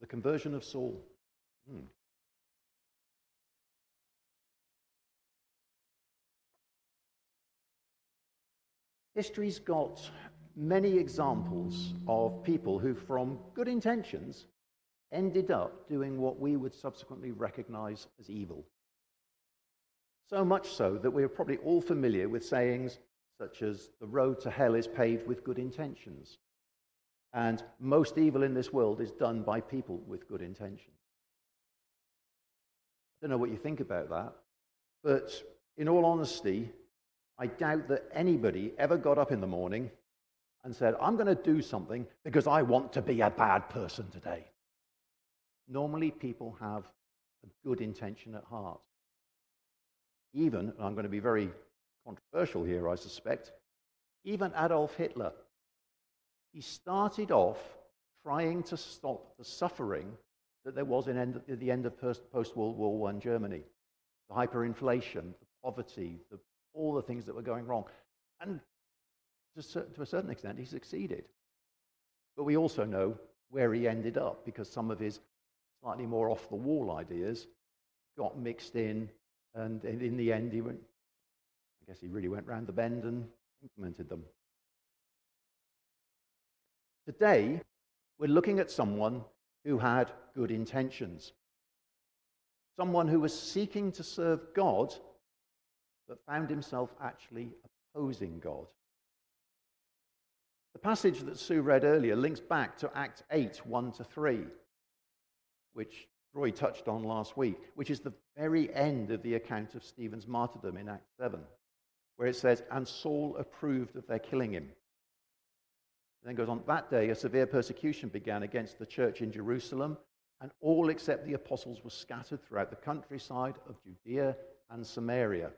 The conversion of Saul. Hmm. History's got many examples of people who, from good intentions, ended up doing what we would subsequently recognize as evil. So much so that we're probably all familiar with sayings such as, the road to hell is paved with good intentions. And most evil in this world is done by people with good intentions. I don't know what you think about that, but in all honesty, I doubt that anybody ever got up in the morning and said, I'm going to do something because I want to be a bad person today. Normally, people have a good intention at heart. Even, and I'm going to be very controversial here, I suspect, even Adolf Hitler. He started off trying to stop the suffering that there was end, at the end of post World War I Germany the hyperinflation, the poverty, the, all the things that were going wrong. And to, to a certain extent, he succeeded. But we also know where he ended up because some of his slightly more off the wall ideas got mixed in, and in the end, he went, I guess he really went round the bend and implemented them. Today, we're looking at someone who had good intentions, someone who was seeking to serve God, but found himself actually opposing God. The passage that Sue read earlier links back to Acts 8 1 to 3, which Roy touched on last week, which is the very end of the account of Stephen's martyrdom in Acts 7, where it says, And Saul approved of their killing him. And then goes on, that day a severe persecution began against the church in Jerusalem, and all except the apostles were scattered throughout the countryside of Judea and Samaria.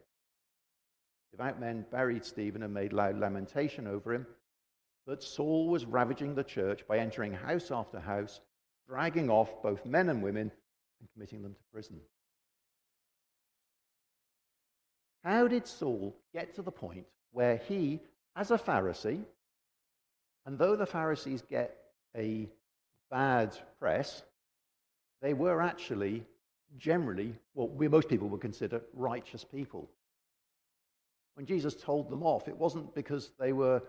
Devout men buried Stephen and made loud lamentation over him. But Saul was ravaging the church by entering house after house, dragging off both men and women and committing them to prison. How did Saul get to the point where he, as a Pharisee, and though the Pharisees get a bad press, they were actually generally what we, most people would consider righteous people. When Jesus told them off, it wasn't because they were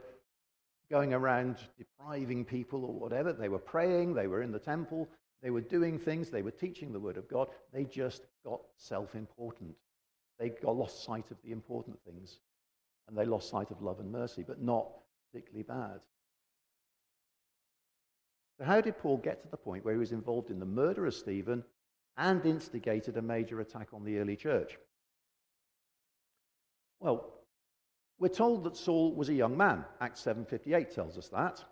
going around depriving people or whatever. They were praying, they were in the temple, they were doing things, they were teaching the Word of God. They just got self important. They got lost sight of the important things, and they lost sight of love and mercy, but not particularly bad. So, how did Paul get to the point where he was involved in the murder of Stephen and instigated a major attack on the early church? Well, we're told that Saul was a young man. Acts 7:58 tells us that.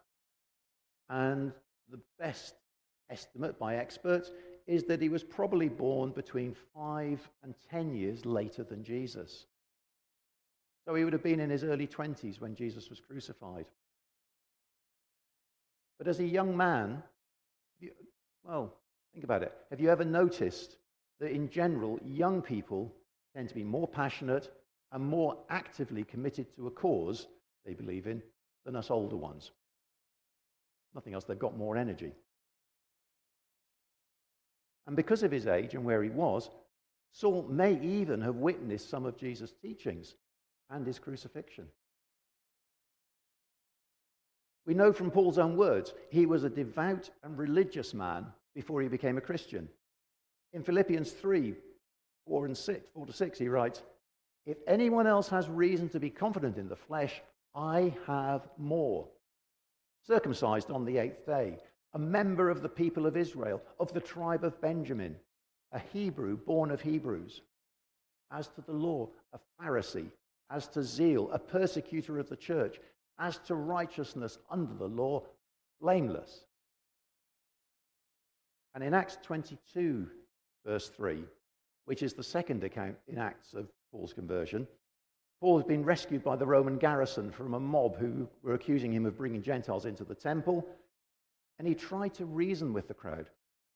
And the best estimate by experts is that he was probably born between 5 and 10 years later than Jesus. So he would have been in his early 20s when Jesus was crucified. But as a young man, well, think about it. Have you ever noticed that in general, young people tend to be more passionate and more actively committed to a cause they believe in than us older ones. Nothing else, they've got more energy. And because of his age and where he was, Saul may even have witnessed some of Jesus' teachings and his crucifixion. We know from Paul's own words, he was a devout and religious man before he became a Christian. In Philippians 3 4 and 6, 4 to 6, he writes, if anyone else has reason to be confident in the flesh, I have more. Circumcised on the eighth day, a member of the people of Israel, of the tribe of Benjamin, a Hebrew born of Hebrews. As to the law, a Pharisee. As to zeal, a persecutor of the church. As to righteousness under the law, blameless. And in Acts 22, verse 3, which is the second account in Acts of Paul's conversion. Paul has been rescued by the Roman garrison from a mob who were accusing him of bringing Gentiles into the temple. And he tried to reason with the crowd.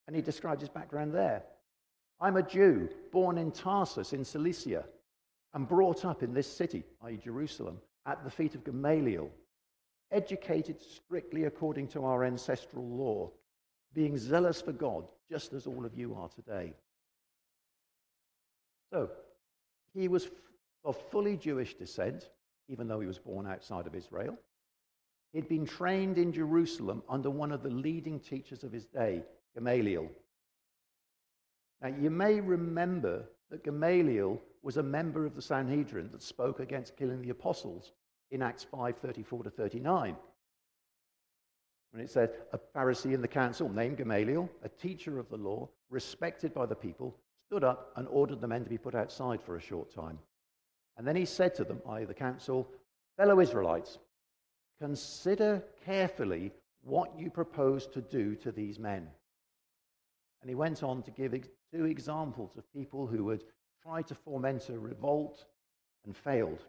And he described his background there. I'm a Jew born in Tarsus in Cilicia and brought up in this city, i.e., Jerusalem, at the feet of Gamaliel, educated strictly according to our ancestral law, being zealous for God, just as all of you are today. So, he was of fully Jewish descent, even though he was born outside of Israel. He'd been trained in Jerusalem under one of the leading teachers of his day, Gamaliel. Now, you may remember that Gamaliel was a member of the Sanhedrin that spoke against killing the apostles in Acts 5 34 to 39. When it said, a Pharisee in the council named Gamaliel, a teacher of the law, respected by the people, stood up and ordered the men to be put outside for a short time. And then he said to them, i.e., the council, fellow Israelites, consider carefully what you propose to do to these men. And he went on to give two examples of people who had tried to foment a revolt and failed.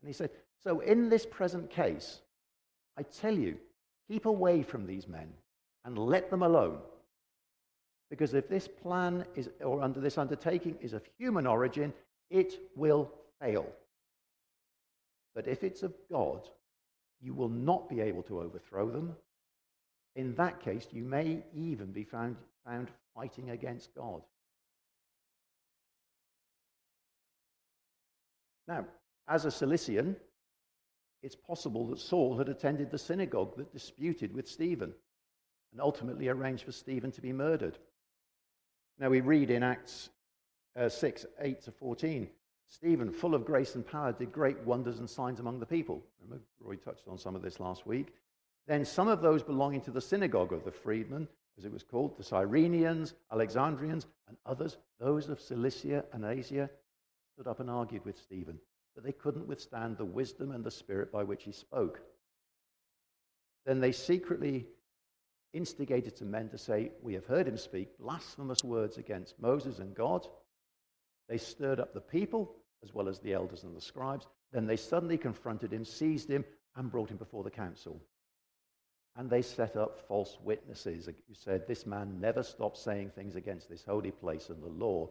And he said, So in this present case, I tell you, keep away from these men and let them alone. Because if this plan is, or under this undertaking is of human origin, it will fail. But if it's of God, you will not be able to overthrow them. In that case, you may even be found, found fighting against God. Now, as a Cilician, it's possible that Saul had attended the synagogue that disputed with Stephen and ultimately arranged for Stephen to be murdered. Now, we read in Acts uh, 6 8 to 14 Stephen, full of grace and power, did great wonders and signs among the people. Remember, Roy touched on some of this last week. Then some of those belonging to the synagogue of the freedmen, as it was called, the Cyrenians, Alexandrians, and others, those of Cilicia and Asia, stood up and argued with Stephen, but they couldn't withstand the wisdom and the spirit by which he spoke. Then they secretly instigated some men to say, We have heard him speak blasphemous words against Moses and God. They stirred up the people as well as the elders and the scribes. Then they suddenly confronted him, seized him, and brought him before the council. And they set up false witnesses who said, This man never stopped saying things against this holy place and the law.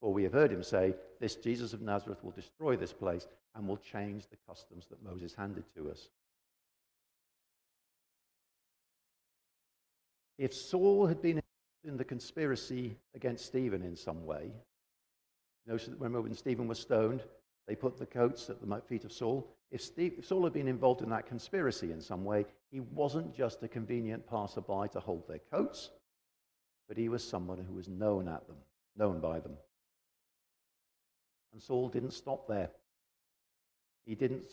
For we have heard him say, This Jesus of Nazareth will destroy this place and will change the customs that Moses handed to us. If Saul had been in the conspiracy against Stephen in some way, you know, when Stephen was stoned, they put the coats at the feet of Saul. If, Steve, if Saul had been involved in that conspiracy in some way, he wasn't just a convenient passerby to hold their coats, but he was someone who was known at them, known by them. And Saul didn't stop there. He didn't.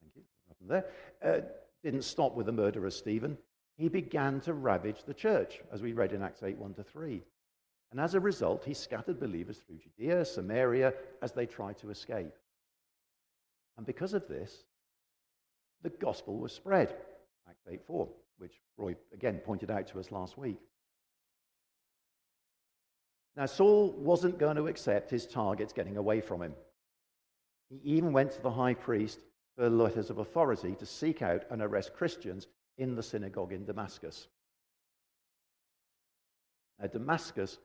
Thank you. There. Uh, didn't stop with the murder of Stephen. He began to ravage the church, as we read in Acts 8 1 to 3. And as a result, he scattered believers through Judea, Samaria, as they tried to escape. And because of this, the gospel was spread. Acts 8 4, which Roy again pointed out to us last week. Now, Saul wasn't going to accept his targets getting away from him. He even went to the high priest for letters of authority to seek out and arrest Christians in the synagogue in Damascus. Now, Damascus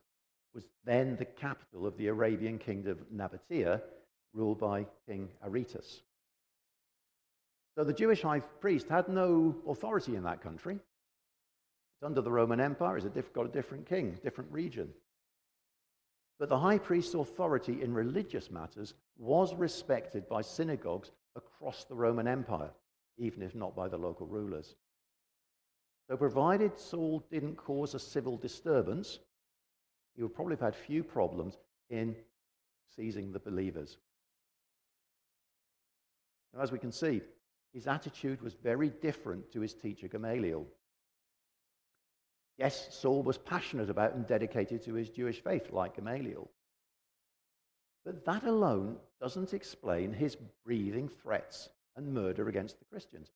was then the capital of the Arabian kingdom of Nabatea, ruled by King Aretas. So the Jewish high priest had no authority in that country. It's under the Roman Empire, it's got a different king, different region. But the high priest's authority in religious matters was respected by synagogues across the Roman Empire, even if not by the local rulers. So, provided Saul didn't cause a civil disturbance, he would probably have had few problems in seizing the believers. Now, as we can see, his attitude was very different to his teacher Gamaliel. Yes, Saul was passionate about and dedicated to his Jewish faith, like Gamaliel. But that alone doesn't explain his breathing threats and murder against the Christians.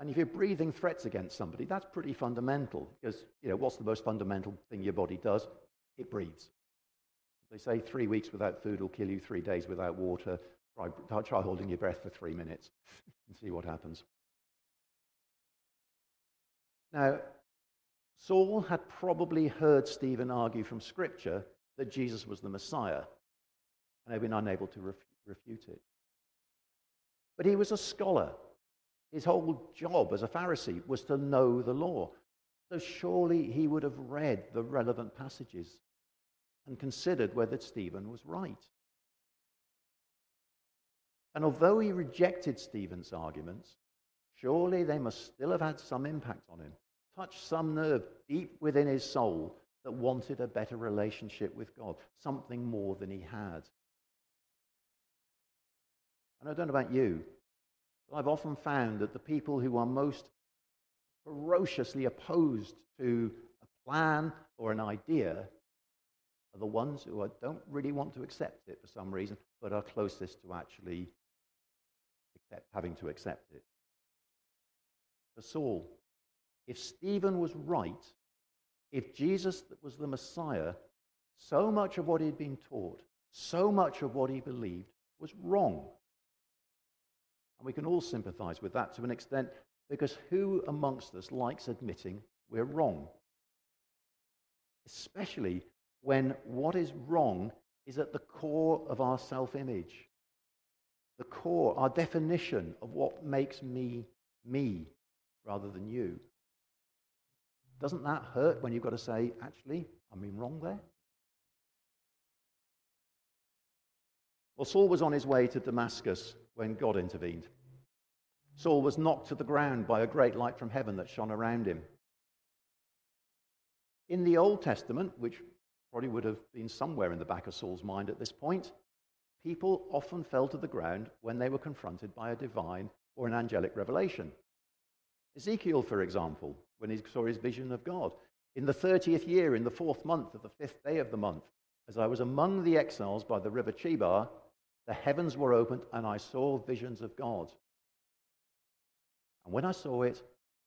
And if you're breathing threats against somebody, that's pretty fundamental because, you know, what's the most fundamental thing your body does? it breathes. They say three weeks without food will kill you, three days without water. Try, try holding your breath for three minutes and see what happens. Now, Saul had probably heard Stephen argue from Scripture that Jesus was the Messiah and had been unable to ref- refute it. But he was a scholar. His whole job as a Pharisee was to know the law. So surely he would have read the relevant passages and considered whether Stephen was right. And although he rejected Stephen's arguments, surely they must still have had some impact on him, touched some nerve deep within his soul that wanted a better relationship with God, something more than he had. And I don't know about you, but I've often found that the people who are most ferociously opposed to a plan or an idea are the ones who don't really want to accept it for some reason, but are closest to actually accept, having to accept it. For Saul, if Stephen was right, if Jesus was the Messiah, so much of what he'd been taught, so much of what he believed was wrong. And we can all sympathize with that to an extent because who amongst us likes admitting we're wrong? Especially when what is wrong is at the core of our self image, the core, our definition of what makes me me rather than you. Doesn't that hurt when you've got to say, actually, I mean wrong there? Well, Saul was on his way to Damascus when God intervened. Saul was knocked to the ground by a great light from heaven that shone around him. In the Old Testament, which probably would have been somewhere in the back of Saul's mind at this point, people often fell to the ground when they were confronted by a divine or an angelic revelation. Ezekiel, for example, when he saw his vision of God. In the 30th year, in the fourth month of the fifth day of the month, as I was among the exiles by the river Chebar, the heavens were opened and I saw visions of God. And when I saw it,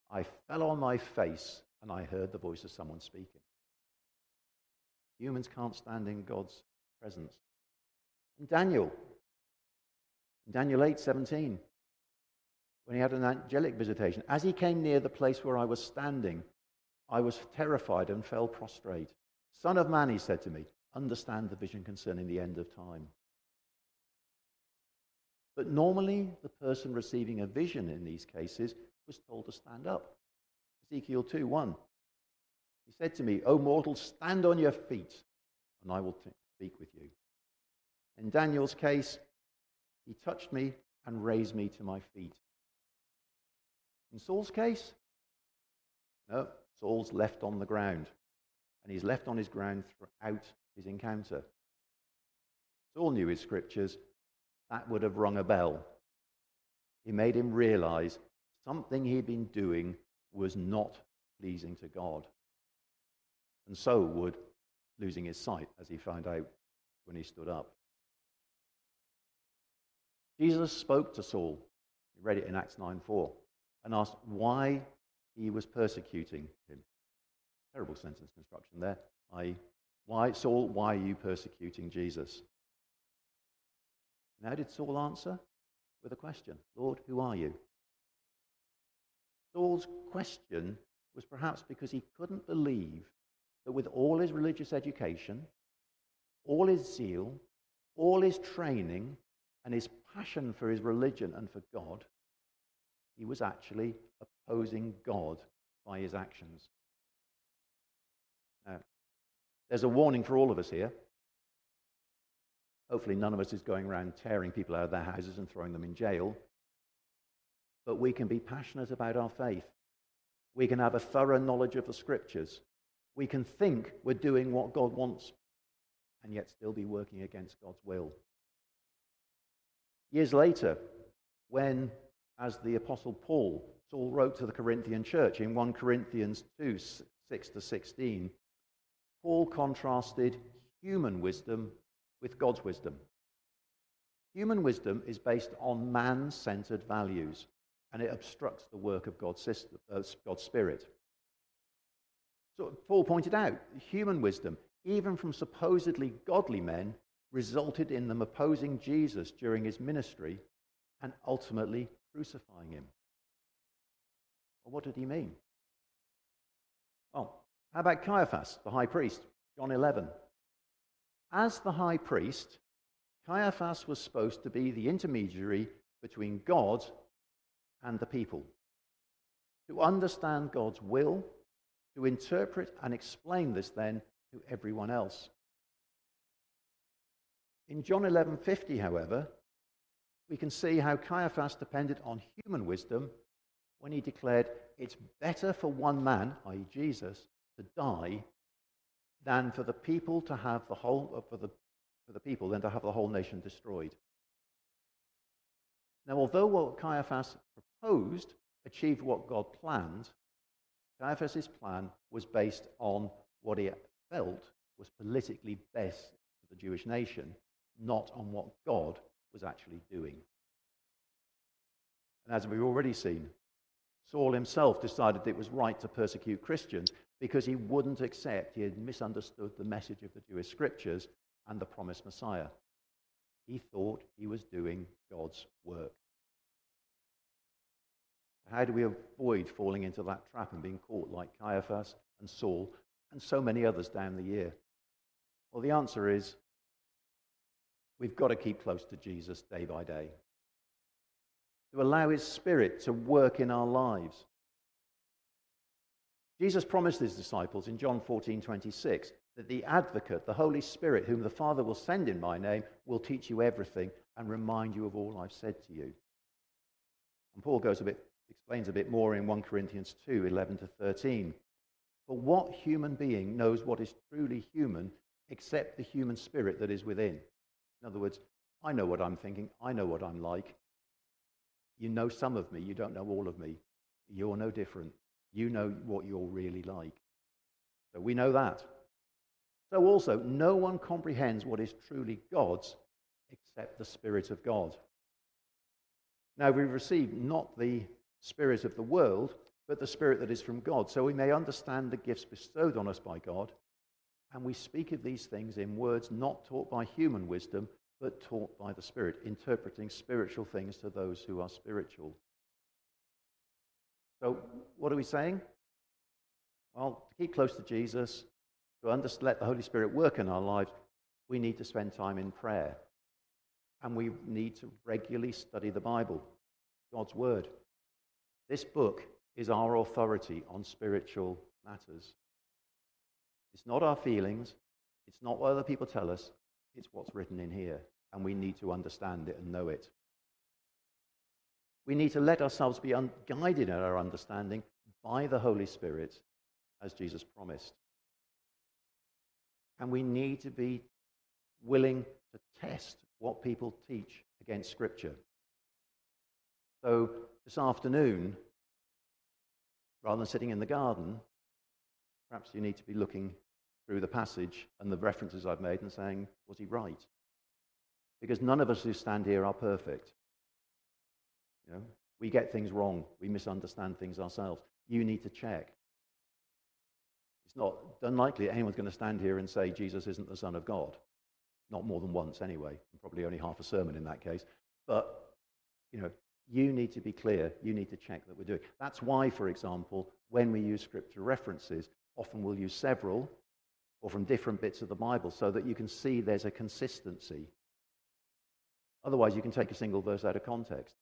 I fell on my face and I heard the voice of someone speaking. Humans can't stand in God's presence. And Daniel, Daniel 8 17, when he had an angelic visitation, as he came near the place where I was standing, I was terrified and fell prostrate. Son of man, he said to me, understand the vision concerning the end of time. But normally, the person receiving a vision in these cases was told to stand up. Ezekiel 2 1. He said to me, O mortal, stand on your feet, and I will t- speak with you. In Daniel's case, he touched me and raised me to my feet. In Saul's case, no, Saul's left on the ground, and he's left on his ground throughout his encounter. Saul knew his scriptures, that would have rung a bell. It made him realize something he'd been doing was not pleasing to God. And so would losing his sight, as he found out when he stood up. Jesus spoke to Saul, we read it in Acts 9 4, and asked why he was persecuting him. Terrible sentence construction there. I, why, Saul, why are you persecuting Jesus? And how did Saul answer? With a question Lord, who are you? Saul's question was perhaps because he couldn't believe that with all his religious education, all his zeal, all his training, and his passion for his religion and for God, he was actually opposing God by his actions. Now, there's a warning for all of us here. Hopefully, none of us is going around tearing people out of their houses and throwing them in jail. But we can be passionate about our faith. We can have a thorough knowledge of the scriptures. We can think we're doing what God wants and yet still be working against God's will. Years later, when, as the Apostle Paul, Saul wrote to the Corinthian church in 1 Corinthians 2 6 to 16, Paul contrasted human wisdom with God's wisdom. Human wisdom is based on man centered values and it obstructs the work of God's, system, uh, God's Spirit. So, Paul pointed out human wisdom, even from supposedly godly men, resulted in them opposing Jesus during his ministry and ultimately crucifying him. Well, what did he mean? Well, how about Caiaphas, the high priest? John 11. As the high priest, Caiaphas was supposed to be the intermediary between God and the people. To understand God's will, to interpret and explain this then to everyone else. In John 11:50, however, we can see how Caiaphas depended on human wisdom when he declared it's better for one man, i.e., Jesus, to die than for the people to have the whole uh, for the for the people than to have the whole nation destroyed. Now, although what Caiaphas proposed achieved what God planned, Caiaphas' plan was based on what he felt was politically best for the Jewish nation, not on what God was actually doing. And as we've already seen, Saul himself decided it was right to persecute Christians because he wouldn't accept, he had misunderstood the message of the Jewish scriptures and the promised Messiah. He thought he was doing God's work. How do we avoid falling into that trap and being caught like Caiaphas and Saul and so many others down the year? Well, the answer is we've got to keep close to Jesus day by day, to allow his spirit to work in our lives. Jesus promised his disciples in John 14 26 that the advocate, the Holy Spirit, whom the Father will send in my name, will teach you everything and remind you of all I've said to you. And Paul goes a bit, explains a bit more in 1 Corinthians 2 11 to 13. But what human being knows what is truly human except the human spirit that is within? In other words, I know what I'm thinking, I know what I'm like. You know some of me, you don't know all of me. You're no different. You know what you're really like. So we know that. So also, no one comprehends what is truly God's except the Spirit of God. Now, we receive not the Spirit of the world, but the Spirit that is from God, so we may understand the gifts bestowed on us by God. And we speak of these things in words not taught by human wisdom, but taught by the Spirit, interpreting spiritual things to those who are spiritual. So, what are we saying? Well, to keep close to Jesus, to let the Holy Spirit work in our lives, we need to spend time in prayer. And we need to regularly study the Bible, God's Word. This book is our authority on spiritual matters. It's not our feelings, it's not what other people tell us, it's what's written in here. And we need to understand it and know it. We need to let ourselves be un- guided in our understanding by the Holy Spirit, as Jesus promised. And we need to be willing to test what people teach against Scripture. So this afternoon, rather than sitting in the garden, perhaps you need to be looking through the passage and the references I've made and saying, was he right? Because none of us who stand here are perfect. You know, we get things wrong. We misunderstand things ourselves. You need to check. It's not unlikely anyone's going to stand here and say Jesus isn't the Son of God. Not more than once, anyway. Probably only half a sermon in that case. But, you know, you need to be clear. You need to check that we're doing. That's why, for example, when we use scripture references, often we'll use several or from different bits of the Bible so that you can see there's a consistency. Otherwise, you can take a single verse out of context.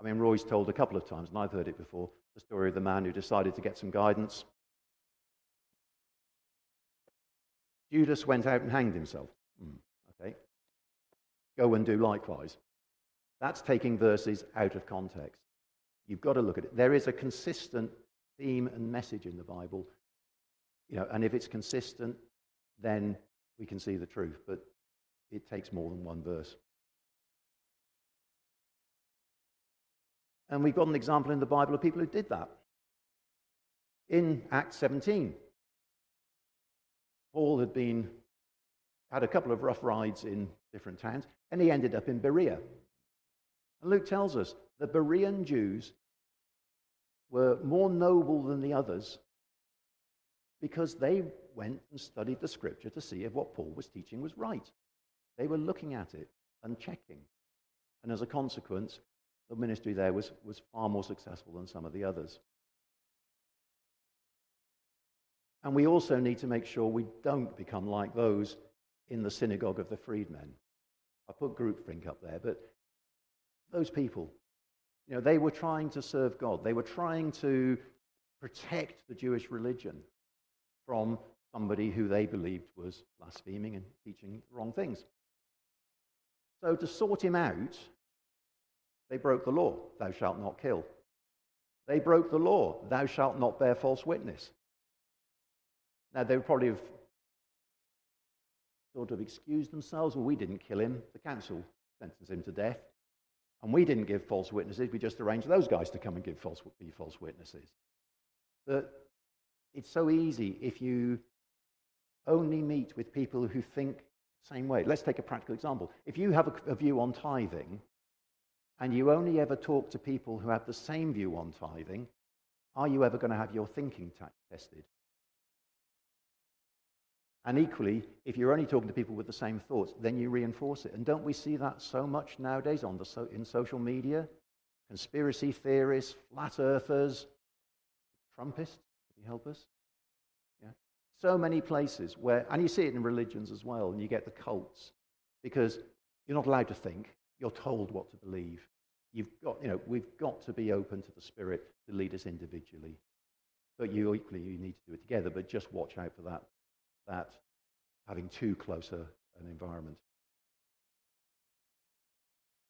I mean, Roy's told a couple of times, and I've heard it before, the story of the man who decided to get some guidance. Judas went out and hanged himself. Mm, okay. Go and do likewise. That's taking verses out of context. You've got to look at it. There is a consistent theme and message in the Bible. You know, and if it's consistent, then we can see the truth. But it takes more than one verse. And we've got an example in the Bible of people who did that. In Acts 17, Paul had been had a couple of rough rides in different towns, and he ended up in Berea. And Luke tells us the Berean Jews were more noble than the others because they went and studied the scripture to see if what Paul was teaching was right. They were looking at it and checking. And as a consequence, the ministry there was, was far more successful than some of the others. And we also need to make sure we don't become like those in the synagogue of the freedmen. I put groupthink up there, but those people, You know, they were trying to serve God. They were trying to protect the Jewish religion from somebody who they believed was blaspheming and teaching the wrong things. So, to sort him out, they broke the law thou shalt not kill. They broke the law thou shalt not bear false witness. Now, they would probably have sort of excused themselves. Well, we didn't kill him. The council sentenced him to death. And we didn't give false witnesses. We just arranged those guys to come and give false, be false witnesses. It's so easy if you only meet with people who think the same way. Let's take a practical example. If you have a, a view on tithing and you only ever talk to people who have the same view on tithing, are you ever going to have your thinking tested? And equally, if you're only talking to people with the same thoughts, then you reinforce it. And don't we see that so much nowadays on the so, in social media? Conspiracy theorists, flat earthers, Trumpists, you help us? Yeah. So many places where, and you see it in religions as well, and you get the cults, because you're not allowed to think, you're told what to believe. You've got, you know, we've got to be open to the Spirit to lead us individually. But you equally, you need to do it together, but just watch out for that that having too close a, an environment.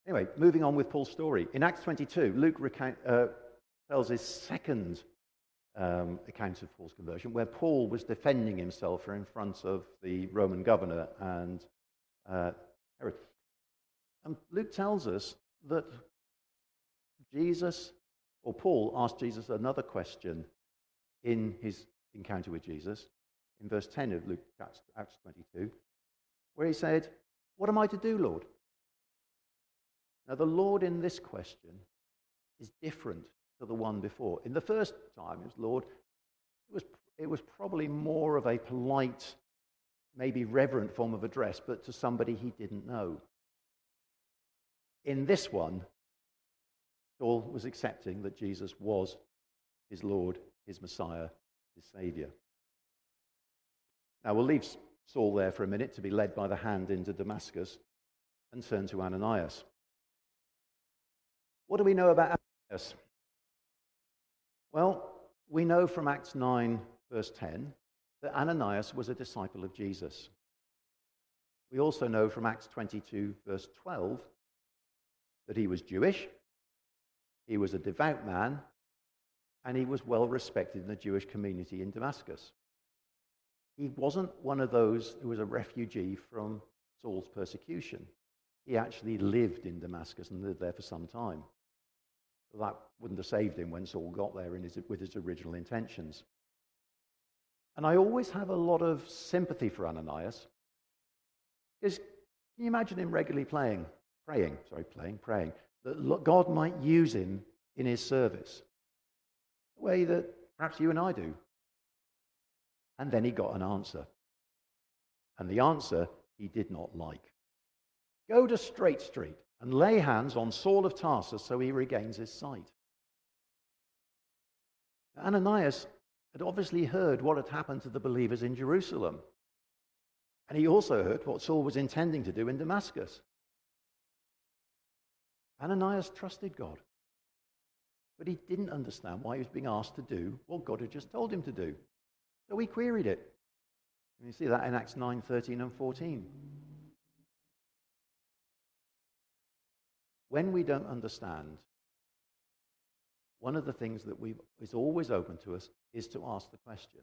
Anyway, moving on with Paul's story. In Acts 22, Luke recount, uh, tells his second um, account of Paul's conversion, where Paul was defending himself in front of the Roman governor and uh, Herod. And Luke tells us that Jesus, or Paul, asked Jesus another question in his encounter with Jesus in verse 10 of Luke Acts 22, where he said, What am I to do, Lord? Now, the Lord in this question is different to the one before. In the first time, it was Lord, it was, it was probably more of a polite, maybe reverent form of address, but to somebody he didn't know. In this one, Saul was accepting that Jesus was his Lord, his Messiah, his Savior. Now we'll leave Saul there for a minute to be led by the hand into Damascus and turn to Ananias. What do we know about Ananias? Well, we know from Acts 9, verse 10, that Ananias was a disciple of Jesus. We also know from Acts 22, verse 12, that he was Jewish, he was a devout man, and he was well respected in the Jewish community in Damascus. He wasn't one of those who was a refugee from Saul's persecution. He actually lived in Damascus and lived there for some time. That wouldn't have saved him when Saul got there his, with his original intentions. And I always have a lot of sympathy for Ananias. Because can you imagine him regularly playing, praying, sorry, playing, praying, that God might use him in his service? The way that perhaps you and I do. And then he got an answer. And the answer he did not like. Go to Straight Street and lay hands on Saul of Tarsus so he regains his sight. Ananias had obviously heard what had happened to the believers in Jerusalem. And he also heard what Saul was intending to do in Damascus. Ananias trusted God. But he didn't understand why he was being asked to do what God had just told him to do. So he queried it. And you see that in Acts 9, 13, and 14. When we don't understand, one of the things that is always open to us is to ask the question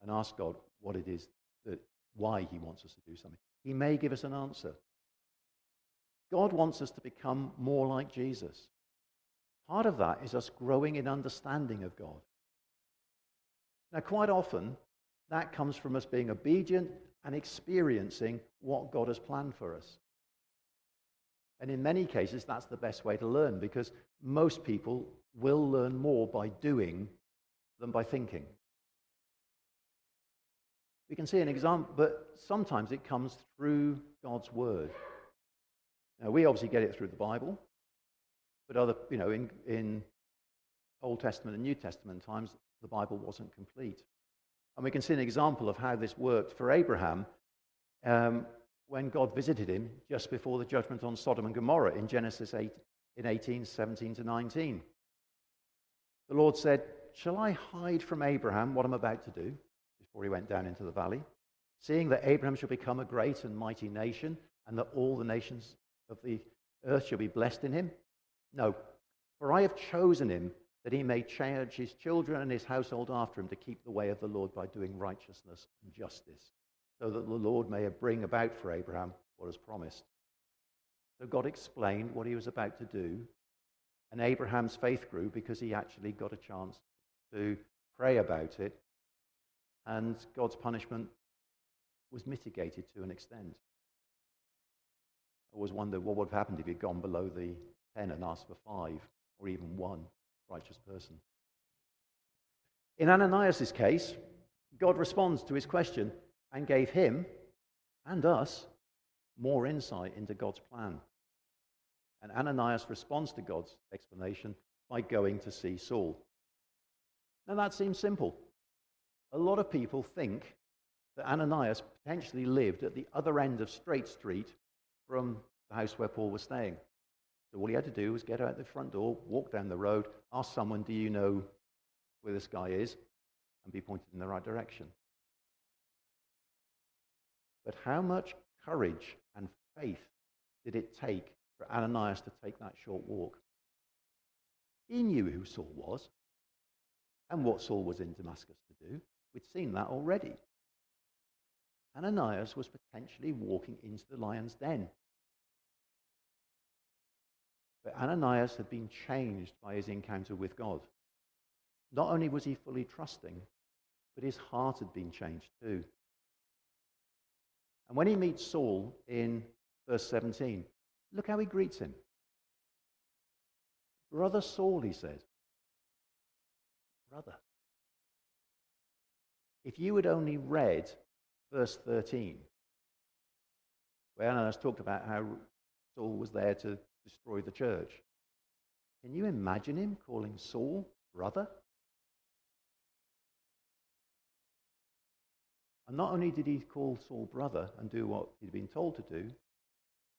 and ask God what it is that why he wants us to do something. He may give us an answer. God wants us to become more like Jesus. Part of that is us growing in understanding of God. Now, quite often, that comes from us being obedient and experiencing what God has planned for us. And in many cases, that's the best way to learn because most people will learn more by doing than by thinking. We can see an example, but sometimes it comes through God's word. Now, we obviously get it through the Bible, but other, you know, in, in Old Testament and New Testament times, the Bible wasn't complete. And we can see an example of how this worked for Abraham um, when God visited him just before the judgment on Sodom and Gomorrah in Genesis 8, in 18, 17 to 19. The Lord said, Shall I hide from Abraham what I'm about to do? Before he went down into the valley. Seeing that Abraham shall become a great and mighty nation, and that all the nations of the earth shall be blessed in him? No, for I have chosen him that he may charge his children and his household after him to keep the way of the Lord by doing righteousness and justice, so that the Lord may bring about for Abraham what is promised. So God explained what he was about to do, and Abraham's faith grew because he actually got a chance to pray about it, and God's punishment was mitigated to an extent. I always wondered what would have happened if he'd gone below the 10 and asked for five or even one righteous person. In Ananias' case, God responds to his question and gave him and us more insight into God's plan. And Ananias responds to God's explanation by going to see Saul. Now that seems simple. A lot of people think that Ananias potentially lived at the other end of Straight Street from the house where Paul was staying. So all he had to do was get out the front door, walk down the road, ask someone, Do you know where this guy is? and be pointed in the right direction. But how much courage and faith did it take for Ananias to take that short walk? He knew who Saul was and what Saul was in Damascus to do. We'd seen that already. Ananias was potentially walking into the lion's den. But Ananias had been changed by his encounter with God. Not only was he fully trusting, but his heart had been changed too. And when he meets Saul in verse 17, look how he greets him. Brother Saul, he says. Brother. If you had only read verse 13, where Ananias talked about how Saul was there to destroy the church. Can you imagine him calling Saul brother? And not only did he call Saul brother and do what he'd been told to do,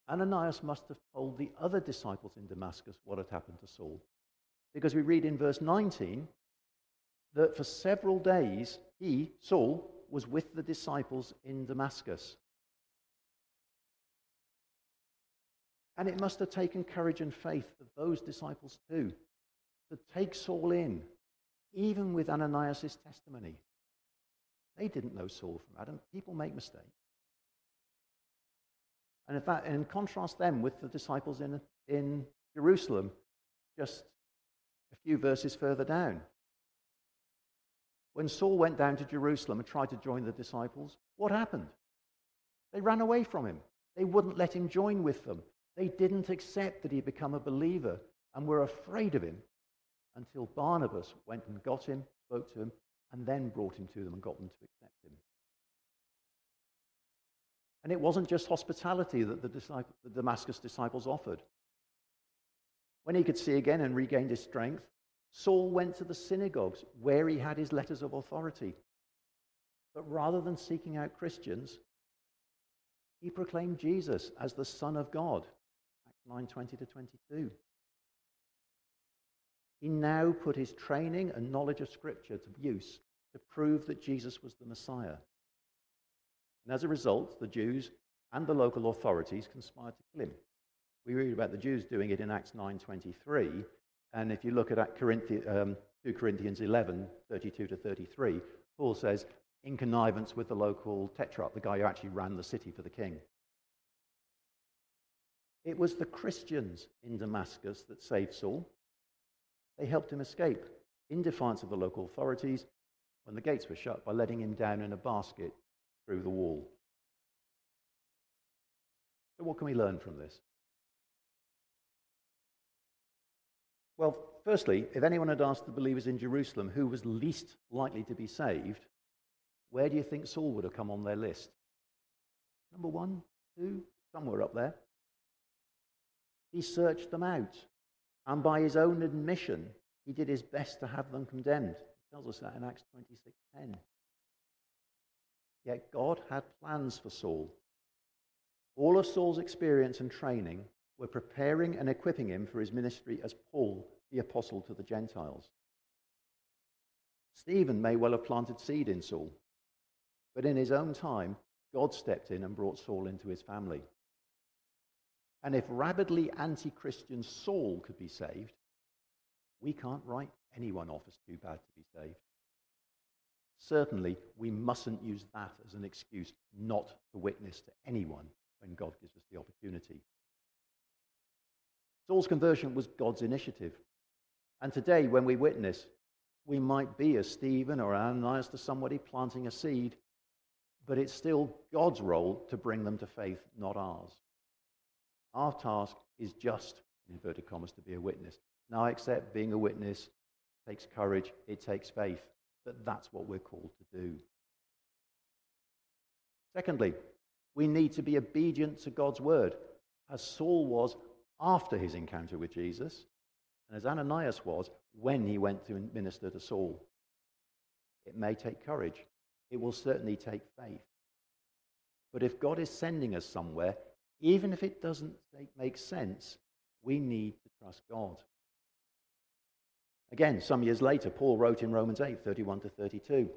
Ananias must have told the other disciples in Damascus what had happened to Saul. Because we read in verse 19 that for several days he, Saul, was with the disciples in Damascus. And it must have taken courage and faith of those disciples too to take Saul in, even with Ananias' testimony. They didn't know Saul from Adam. People make mistakes. And in fact, and contrast them with the disciples in, in Jerusalem, just a few verses further down. When Saul went down to Jerusalem and tried to join the disciples, what happened? They ran away from him. They wouldn't let him join with them. They didn't accept that he'd become a believer and were afraid of him until Barnabas went and got him, spoke to him, and then brought him to them and got them to accept him. And it wasn't just hospitality that the, the Damascus disciples offered. When he could see again and regained his strength, Saul went to the synagogues where he had his letters of authority. But rather than seeking out Christians, he proclaimed Jesus as the Son of God. Acts 9:20 to 22. He now put his training and knowledge of Scripture to use to prove that Jesus was the Messiah. And as a result, the Jews and the local authorities conspired to kill him. We read about the Jews doing it in Acts 9:23, and if you look at um, 2 Corinthians 11, 32 to 33, Paul says, in connivance with the local tetrarch, the guy who actually ran the city for the king. It was the Christians in Damascus that saved Saul. They helped him escape in defiance of the local authorities when the gates were shut by letting him down in a basket through the wall. So, what can we learn from this? Well, firstly, if anyone had asked the believers in Jerusalem who was least likely to be saved, where do you think Saul would have come on their list? Number one, two, somewhere up there. He searched them out, and by his own admission, he did his best to have them condemned. He tells us that in Acts 26:10. Yet God had plans for Saul. All of Saul's experience and training were preparing and equipping him for his ministry as Paul, the apostle to the Gentiles. Stephen may well have planted seed in Saul, but in his own time, God stepped in and brought Saul into his family. And if rabidly anti Christian Saul could be saved, we can't write anyone off as too bad to be saved. Certainly, we mustn't use that as an excuse not to witness to anyone when God gives us the opportunity. Saul's conversion was God's initiative. And today, when we witness, we might be a Stephen or Ananias to somebody planting a seed, but it's still God's role to bring them to faith, not ours. Our task is just, in inverted commas, to be a witness. Now, I accept being a witness takes courage, it takes faith, but that's what we're called to do. Secondly, we need to be obedient to God's word, as Saul was after his encounter with Jesus, and as Ananias was when he went to minister to Saul. It may take courage, it will certainly take faith. But if God is sending us somewhere, even if it doesn't make sense, we need to trust God. Again, some years later, Paul wrote in Romans 8 31 to 32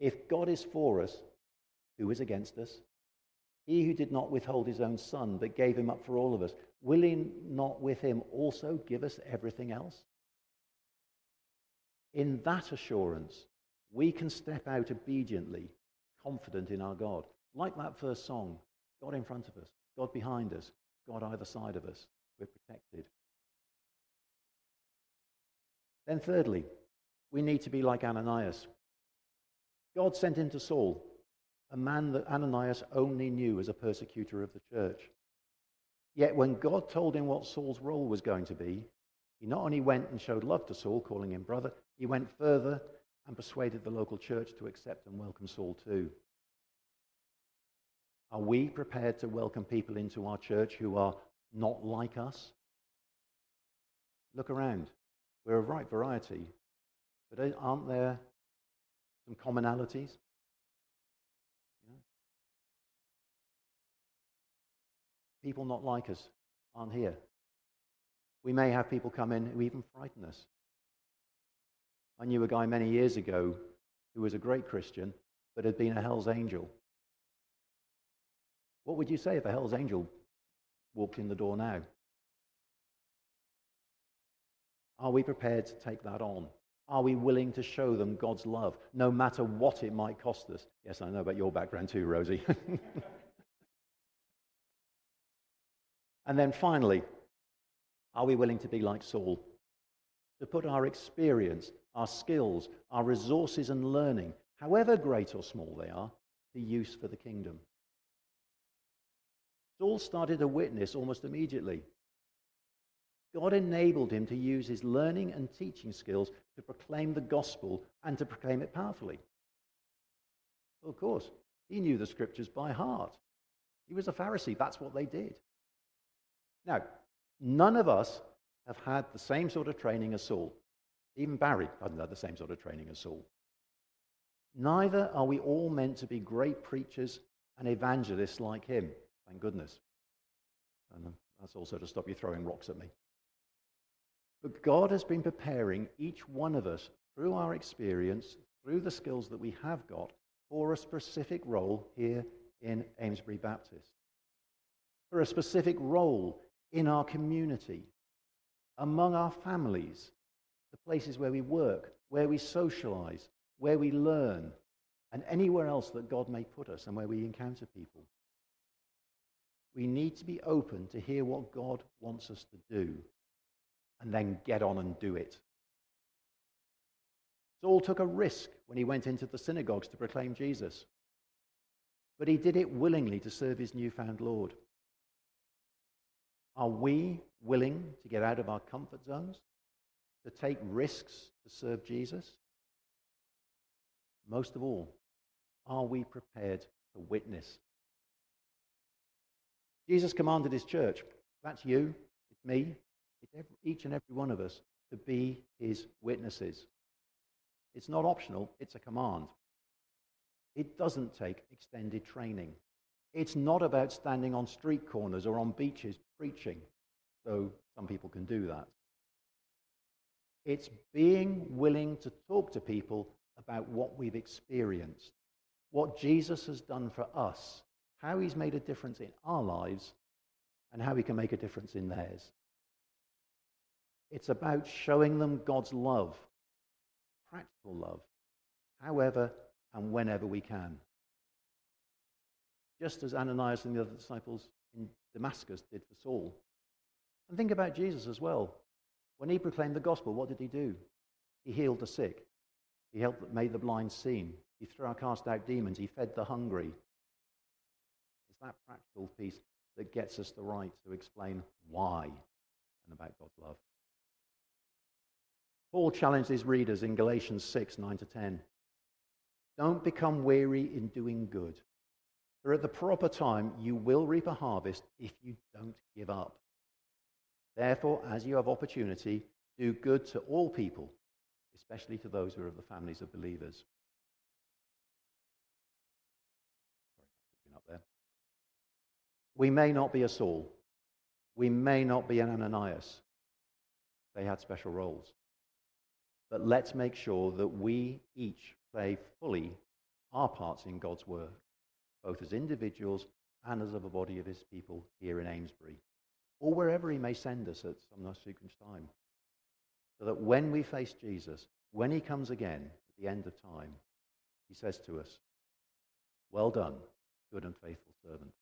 If God is for us, who is against us? He who did not withhold his own son, but gave him up for all of us, will he not with him also give us everything else? In that assurance, we can step out obediently, confident in our God. Like that first song God in front of us, God behind us, God either side of us. We're protected. Then, thirdly, we need to be like Ananias. God sent him to Saul, a man that Ananias only knew as a persecutor of the church. Yet, when God told him what Saul's role was going to be, he not only went and showed love to Saul, calling him brother, he went further and persuaded the local church to accept and welcome Saul too. Are we prepared to welcome people into our church who are not like us? Look around. We're a right variety, but aren't there some commonalities? People not like us aren't here. We may have people come in who even frighten us. I knew a guy many years ago who was a great Christian, but had been a Hell's Angel. What would you say if a Hell's Angel walked in the door now? Are we prepared to take that on? Are we willing to show them God's love, no matter what it might cost us? Yes, I know about your background too, Rosie. and then finally, are we willing to be like Saul? To put our experience, our skills, our resources and learning, however great or small they are, to use for the kingdom. Saul started a witness almost immediately. God enabled him to use his learning and teaching skills to proclaim the gospel and to proclaim it powerfully. Well, of course, he knew the scriptures by heart. He was a Pharisee. That's what they did. Now, none of us have had the same sort of training as Saul. Even Barry hasn't had the same sort of training as Saul. Neither are we all meant to be great preachers and evangelists like him, thank goodness. And that's also to stop you throwing rocks at me. But God has been preparing each one of us through our experience, through the skills that we have got, for a specific role here in Amesbury Baptist. For a specific role in our community, among our families, the places where we work, where we socialize, where we learn, and anywhere else that God may put us and where we encounter people. We need to be open to hear what God wants us to do and then get on and do it. Saul took a risk when he went into the synagogues to proclaim Jesus, but he did it willingly to serve his newfound Lord. Are we willing to get out of our comfort zones, to take risks to serve Jesus? Most of all, are we prepared to witness? Jesus commanded his church, that's you, it's me, it's every, each and every one of us, to be his witnesses. It's not optional, it's a command. It doesn't take extended training. It's not about standing on street corners or on beaches preaching. though some people can do that. It's being willing to talk to people about what we've experienced, what Jesus has done for us, how he's made a difference in our lives, and how he can make a difference in theirs. It's about showing them God's love, practical love, however and whenever we can. Just as Ananias and the other disciples in Damascus did for Saul. And think about Jesus as well. When he proclaimed the gospel, what did he do? He healed the sick. He helped, made the blind see. He threw out, cast out demons. He fed the hungry. It's that practical piece that gets us the right to explain why and about God's love. Paul challenged his readers in Galatians 6 9 to 10. Don't become weary in doing good. For at the proper time, you will reap a harvest if you don't give up. Therefore, as you have opportunity, do good to all people, especially to those who are of the families of believers. Sorry, up there. We may not be a Saul. We may not be an Ananias. They had special roles. But let's make sure that we each play fully our parts in God's work, both as individuals and as of a body of his people here in Amesbury, or wherever he may send us at some subsequent time. So that when we face Jesus, when he comes again at the end of time, he says to us, Well done, good and faithful servant.